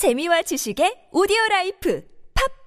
재미와 지식의 오디오 라이프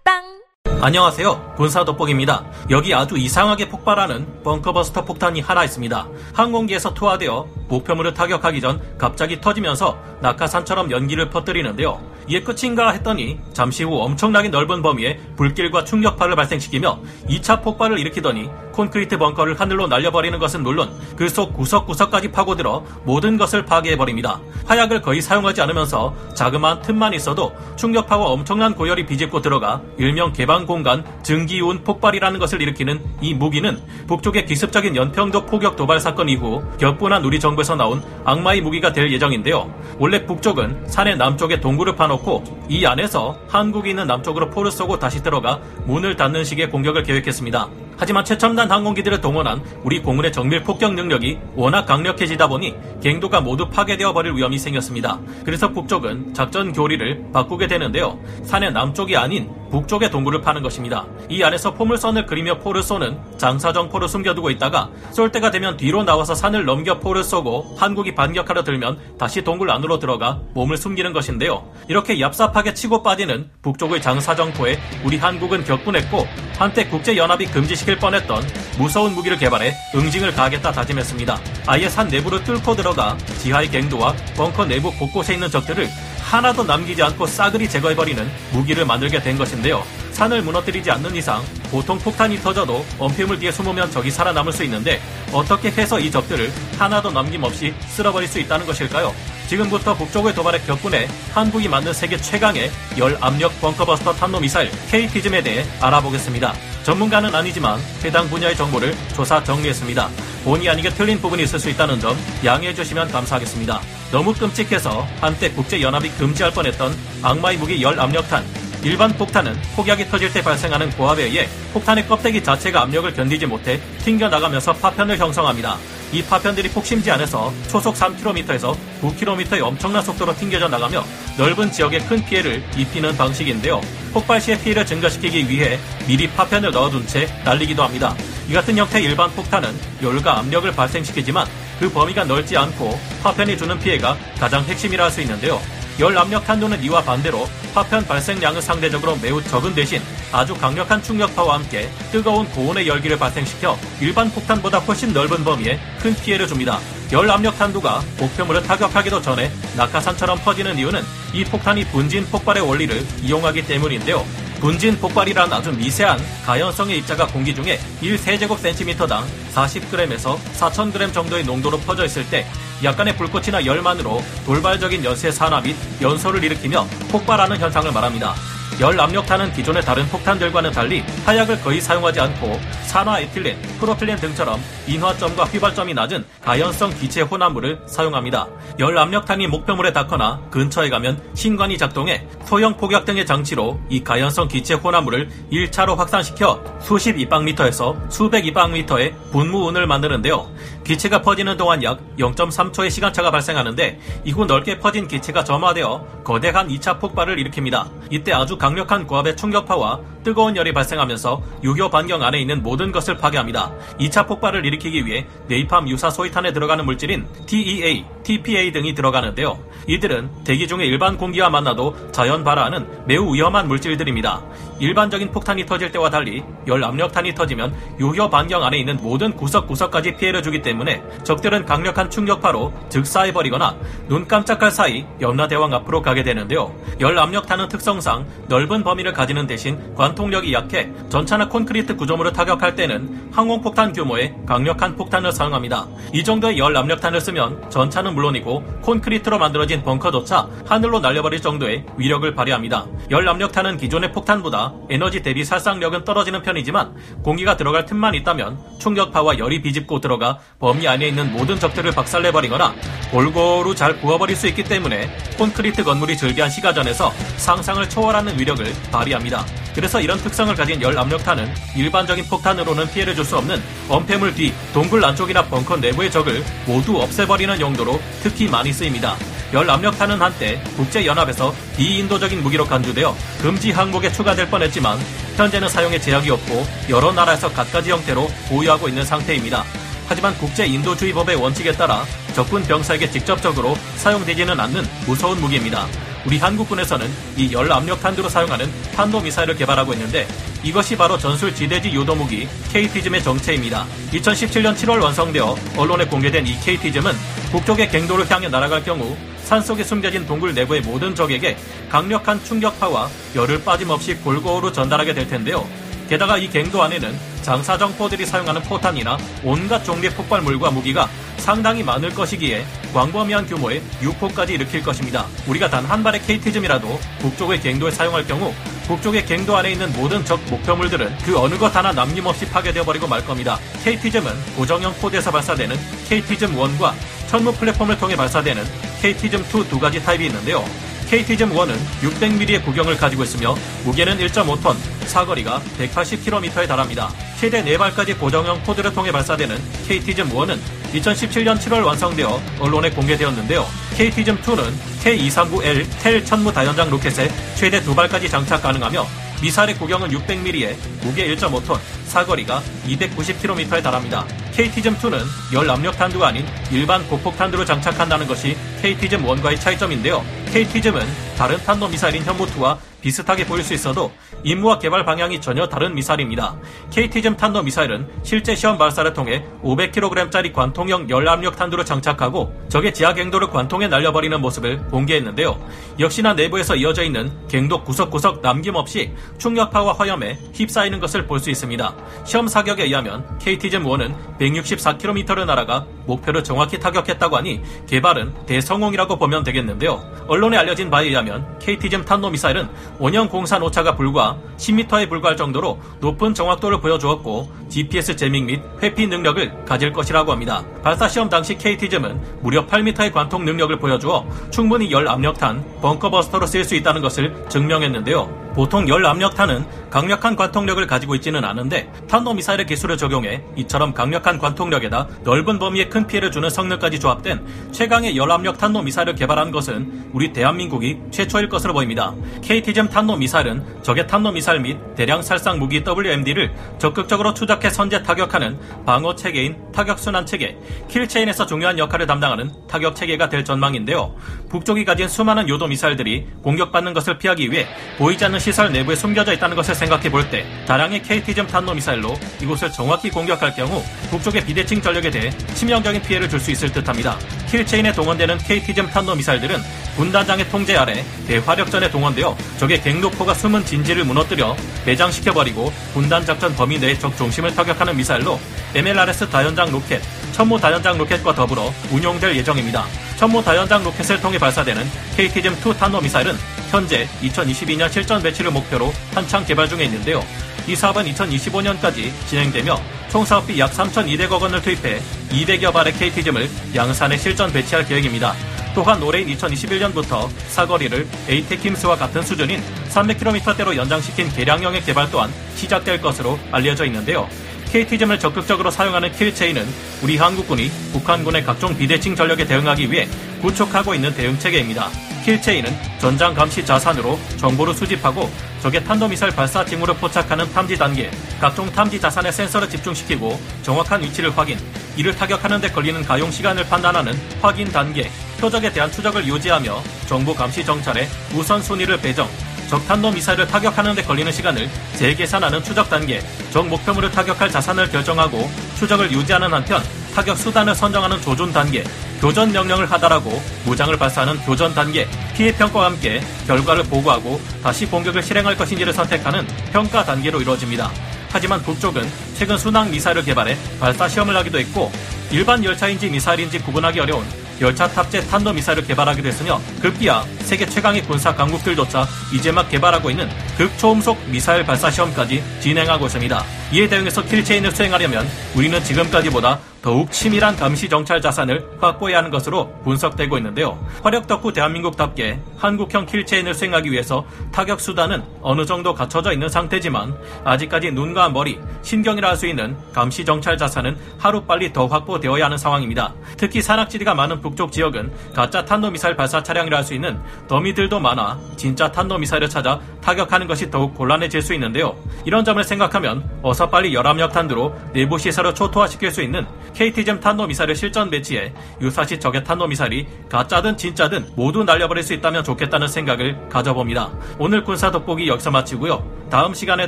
팟빵 안녕하세요. 군사 돋보기입니다. 여기 아주 이상하게 폭발하는 벙커버스터 폭탄이 하나 있습니다. 항공기에서 투하되어 목표물을 타격하기 전 갑자기 터지면서 낙하산처럼 연기를 퍼뜨리는데요. 이게 끝인가 했더니 잠시 후 엄청나게 넓은 범위의 불길과 충격파를 발생시키며 2차 폭발을 일으키더니 콘크리트 벙커를 하늘로 날려버리는 것은 물론 그 속 구석구석까지 파고들어 모든 것을 파괴해버립니다. 화약을 거의 사용하지 않으면서 자그마한 틈만 있어도 충격파와 엄청난 고열이 비집고 들어가 일명 개방 공간 증기운 폭발이라는 것을 일으키는 이 무기는 북쪽의 기습적인 연평도 포격 도발 사건 이후 격분한 우리 정부에서 나온 악마의 무기가 될 예정인데요. 원래 북쪽은 산의 남쪽에 동굴을 파놓 고 이 안에서 한국이 있는 남쪽으로 포를 쏘고 다시 들어가 문을 닫는 식의 공격을 계획했습니다. 하지만 최첨단 항공기들을 동원한 우리 공군의 정밀 폭격 능력이 워낙 강력해지다 보니 갱도가 모두 파괴되어 버릴 위험이 생겼습니다. 그래서 북쪽은 작전 교리를 바꾸게 되는데요. 산의 남쪽이 아닌 북쪽의 동굴을 파는 것입니다. 이 안에서 포물선을 그리며 포를 쏘는 장사정포를 숨겨두고 있다가 쏠 때가 되면 뒤로 나와서 산을 넘겨 포를 쏘고 한국이 반격하려 들면 다시 동굴 안으로 들어가 몸을 숨기는 것인데요. 이렇게 얍삽하게 치고 빠지는 북쪽의 장사정포에 우리 한국은 격분했고 한때 국제연합이 금지시킬 뻔했던 무서운 무기를 개발해 응징을 가하겠다 다짐했습니다. 아예 산 내부를 뚫고 들어가 지하의 갱도와 벙커 내부 곳곳에 있는 적들을 하나도 남기지 않고 싸그리 제거해버리는 무기를 만들게 된 것인데요. 산을 무너뜨리지 않는 이상 보통 폭탄이 터져도 엄폐물 뒤에 숨으면 적이 살아남을 수 있는데 어떻게 해서 이 적들을 하나도 남김없이 쓸어버릴 수 있다는 것일까요? 지금부터 북쪽의 도발에 격분해 한국이 만든 세계 최강의 열 압력 벙커버스터 탄도 미사일 KT즘에 대해 알아보겠습니다. 전문가는 아니지만 해당 분야의 정보를 조사 정리했습니다. 본의 아니게 틀린 부분이 있을 수 있다는 점 양해해 주시면 감사하겠습니다. 너무 끔찍해서 한때 국제연합이 금지할 뻔했던 악마의 무기 열 압력탄 일반 폭탄은 폭약이 터질 때 발생하는 고압에 의해 폭탄의 껍데기 자체가 압력을 견디지 못해 튕겨나가면서 파편을 형성합니다. 이 파편들이 폭심지 안에서 초속 3km에서 9km의 엄청난 속도로 튕겨져 나가며 넓은 지역에 큰 피해를 입히는 방식인데요. 폭발 시의 피해를 증가시키기 위해 미리 파편을 넣어둔 채 날리기도 합니다. 이 같은 형태의 일반 폭탄은 열과 압력을 발생시키지만 그 범위가 넓지 않고 파편이 주는 피해가 가장 핵심이라 할 수 있는데요. 열 압력 탄도는 이와 반대로 파편 발생량은 상대적으로 매우 적은 대신 아주 강력한 충격파와 함께 뜨거운 고온의 열기를 발생시켜 일반 폭탄보다 훨씬 넓은 범위에 큰 피해를 줍니다. 열 압력 탄도가 목표물을 타격하기도 전에 낙하산처럼 퍼지는 이유는 이 폭탄이 분진 폭발의 원리를 이용하기 때문인데요. 분진 폭발이란 아주 미세한 가연성의 입자가 공기 중에 1세제곱센티미터당 40g에서 4000g 정도의 농도로 퍼져 있을 때 약간의 불꽃이나 열만으로 돌발적인 연쇄 산화 및 연소를 일으키며 폭발하는 현상을 말합니다. 열 압력탄은 기존의 다른 폭탄들과는 달리 화약을 거의 사용하지 않고 산화 에틸렌, 프로필렌 등처럼 인화점과 휘발점이 낮은 가연성 기체 혼합물을 사용합니다. 열 압력탄이 목표물에 닿거나 근처에 가면 신관이 작동해 소형 폭약 등의 장치로 이 가연성 기체 혼합물을 1차로 확산시켜 수십 입방미터에서 수백 입방미터의 분무운을 만드는데요. 기체가 퍼지는 동안 약 0.3초의 시간차가 발생하는데 이후 넓게 퍼진 기체가 점화되어 거대한 2차 폭발을 일으킵니다. 이때 아주 강력한 고압의 충격파와 뜨거운 열이 발생하면서 유효 반경 안에 있는 모든 것을 파괴합니다. 2차 폭발을 일으키기 위해 네이팜 유사 소위탄에 들어가는 물질인 TEA, TPA 등이 들어가는데요. 이들은 대기 중에 일반 공기와 만나도 자연 발화하는 매우 위험한 물질들입니다. 일반적인 폭탄이 터질 때와 달리 열 압력탄이 터지면 유효 반경 안에 있는 모든 구석구석까지 피해를 주기 때문에 적들은 강력한 충격파로 즉사해버리거나 눈 깜짝할 사이 연나대왕 앞으로 가게 되는데요. 열 압력탄은 특성상 넓은 범위를 가지는 대신 관통력이 약해 전차나 콘크리트 구조물을 타격 할 때는 항공폭탄 규모의 강력한 폭탄을 사용합니다. 이 정도의 열 압력탄을 쓰면 전차는 물론이고 콘크리트로 만들어진 벙커조차 하늘로 날려버릴 정도의 위력을 발휘합니다. 열 압력탄은 기존의 폭탄보다 에너지 대비 살상력은 떨어지는 편이지만 공기가 들어갈 틈만 있다면 충격파와 열이 비집고 들어가 범위 안에 있는 모든 적들을 박살내버리거나 골고루 잘 구워버릴 수 있기 때문에 콘크리트 건물이 즐비한 시가전에서 상상을 초월하는 위력을 발휘합니다. 그래서 이런 특성을 가진 열 압력탄은 일반적인 폭탄으로는 피해를 줄 수 없는 엄폐물 뒤 동굴 안쪽이나 벙커 내부의 적을 모두 없애버리는 용도로 특히 많이 쓰입니다. 열 압력탄은 한때 국제연합에서 비인도적인 무기로 간주되어 금지 항목에 추가될 뻔했지만 현재는 사용에 제약이 없고 여러 나라에서 갖가지 형태로 보유하고 있는 상태입니다. 하지만 국제인도주의법의 원칙에 따라 적군 병사에게 직접적으로 사용되지는 않는 무서운 무기입니다. 우리 한국군에서는 이 열압력탄두로 사용하는 탄도미사일을 개발하고 있는데 이것이 바로 전술 지대지 요도무기 KT즘의 정체입니다. 2017년 7월 완성되어 언론에 공개된 이 KT즘은 북쪽의 갱도를 향해 날아갈 경우 산속에 숨겨진 동굴 내부의 모든 적에게 강력한 충격파와 열을 빠짐없이 골고루 전달하게 될 텐데요. 게다가 이 갱도 안에는 장사정포들이 사용하는 포탄이나 온갖 종류의 폭발물과 무기가 상당히 많을 것이기에 광범위한 규모의 유포까지 일으킬 것입니다. 우리가 단 한 발의 KT즘이라도 북쪽의 갱도에 사용할 경우 북쪽의 갱도 안에 있는 모든 적 목표물들은 그 어느 것 하나 남김없이 파괴되어 버리고 말 겁니다. KT즘은 고정형 코드에서 발사되는 KT즘 1과 천무 플랫폼을 통해 발사되는 KT즘 2 두 가지 타입이 있는데요. KT즘 1은 600mm의 구경을 가지고 있으며 무게는 1.5톤, 사거리가 180km에 달합니다. 최대 4발까지 고정형 코드를 통해 발사되는 KT즘 1은 2017년 7월 완성되어 언론에 공개되었는데요. KT즘 2는 K239L 텔 천무 다연장 로켓에 최대 2발까지 장착 가능하며 미사일의 구경은 600mm에 무게 1.5톤, 사거리가 290km에 달합니다. KT즘2는 열 압력 탄두가 아닌 일반 고폭 탄두로 장착한다는 것이 KT즘1과의 차이점인데요. KT즘은 다른 탄도 미사일인 현무2와 비슷하게 보일 수 있어도 임무와 개발 방향이 전혀 다른 미사일입니다. KT즘 탄도 미사일은 실제 시험 발사를 통해 500kg짜리 관통형 열압력 탄두를 장착하고 적의 지하 갱도를 관통해 날려버리는 모습을 공개했는데요. 역시나 내부에서 이어져 있는 갱도 구석구석 남김없이 충격파와 화염에 휩싸이는 것을 볼 수 있습니다. 시험 사격에 의하면 KT즘 1은 164km를 날아가 목표를 정확히 타격했다고 하니 개발은 대성공이라고 보면 되겠는데요. 언론에 알려진 바에 의하면 KT즘 탄도 미사일은 원형 공산 오차가 불과 10m에 불과할 정도로 높은 정확도를 보여주었고 GPS 재밍 및 회피 능력을 가질 것이라고 합니다. 발사 시험 당시 KT즘은 무려 8m의 관통 능력을 보여주어 충분히 열 압력탄 벙커버스터로 쓸 수 있다는 것을 증명했는데요. 보통 열 압력탄은 강력한 관통력을 가지고 있지는 않은데 탄도미사일의 기술을 적용해 이처럼 강력한 관통력에다 넓은 범위에 큰 피해를 주는 성능까지 조합된 최강의 열압력 탄도미사일을 개발한 것은 우리 대한민국이 최초일 것으로 보입니다. KT즘 탄도미사일은 적의 탄도미사일 및 대량 살상 무기 WMD를 적극적으로 추적해 선제 타격하는 방어 체계인 타격순환 체계, 킬체인에서 중요한 역할을 담당하는 타격 체계가 될 전망인데요. 북쪽이 가진 수많은 요도 미사일들이 공격받는 것을 피하기 위해 보이지 않는 시설 내부에 숨겨져 있다는 것을 생각해 볼 때 다량의 KTSSM 탄도 미사일로 이곳을 정확히 공격할 경우 북쪽의 비대칭 전력에 대해 치명적인 피해를 줄 수 있을 듯합니다. 킬체인에 동원되는 KTSSM 탄도 미사일들은 군단장의 통제 아래 대화력전에 동원되어 적의 갱도포가 숨은 진지를 무너뜨려 매장시켜버리고 군단 작전 범위 내의 적 종심을 타격하는 미사일로 MLRS 다연장 로켓, 천무 다연장 로켓과 더불어 운용될 예정입니다. 천무 다연장 로켓을 통해 발사되는 KTSSM2 탄도 미사일은 현재 2022년 실전 배치를 목표로 한창 개발 중에 있는데요. 이 사업은 2025년까지 진행되며 총 사업비 약 3,200억 원을 투입해 200여 발의 KTSSM을 양산해 실전 배치할 계획입니다. 또한 올해인 2021년부터 사거리를 ATACMS와 같은 수준인 300km대로 연장시킨 개량형의 개발 또한 시작될 것으로 알려져 있는데요. KTSSM을 적극적으로 사용하는 킬체인은 우리 한국군이 북한군의 각종 비대칭 전력에 대응하기 위해 구축하고 있는 대응 체계입니다. 킬체인은 전장 감시 자산으로 정보를 수집하고 적의 탄도미사일 발사 징후를 포착하는 탐지 단계, 각종 탐지 자산의 센서를 집중시키고 정확한 위치를 확인, 이를 타격하는 데 걸리는 가용 시간을 판단하는 확인 단계, 표적에 대한 추적을 유지하며 정보 감시 정찰에 우선순위를 배정, 적탄도 미사일을 타격하는 데 걸리는 시간을 재계산하는 추적 단계, 적 목표물을 타격할 자산을 결정하고 추적을 유지하는 한편 타격 수단을 선정하는 조준 단계, 교전 명령을 하달하고 무장을 발사하는 교전 단계, 피해 평가와 함께 결과를 보고하고 다시 공격을 실행할 것인지를 선택하는 평가 단계로 이루어집니다. 하지만 북쪽은 최근 순항 미사일을 개발해 발사 시험을 하기도 했고 일반 열차인지 미사일인지 구분하기 어려운 열차 탑재 탄도 미사일을 개발하기도 했으며 급기야 세계 최강의 군사 강국들조차 이제 막 개발하고 있는 극초음속 미사일 발사 시험까지 진행하고 있습니다. 이에 대응해서 킬체인을 수행하려면 우리는 지금까지보다 더욱 치밀한 감시 정찰 자산을 확보해야 하는 것으로 분석되고 있는데요. 화력 덕후 대한민국답게 한국형 킬체인을 수행하기 위해서 타격 수단은 어느 정도 갖춰져 있는 상태지만 아직까지 눈과 머리, 신경이라 할 수 있는 감시 정찰 자산은 하루빨리 더 확보되어야 하는 상황입니다. 특히 산악지대가 많은 북쪽 지역은 가짜 탄도미사일 발사 차량이라 할 수 있는 더미들도 많아 진짜 탄도미사일을 찾아 타격하는 것이 더욱 곤란해질 수 있는데요. 이런 점을 생각하면 어서 빨리 열압력 탄두로 내부 시설을 초토화시킬 수 있는 KT잼 탄도미사일을 실전 배치해 유사시 적의 탄도미사일이 가짜든 진짜든 모두 날려버릴 수 있다면 좋겠다는 생각을 가져봅니다. 오늘 군사 돋보기 여기서 마치고요. 다음 시간에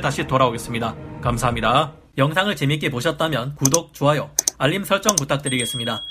다시 돌아오겠습니다. 감사합니다. 영상을 재밌게 보셨다면 구독, 좋아요, 알림 설정 부탁드리겠습니다.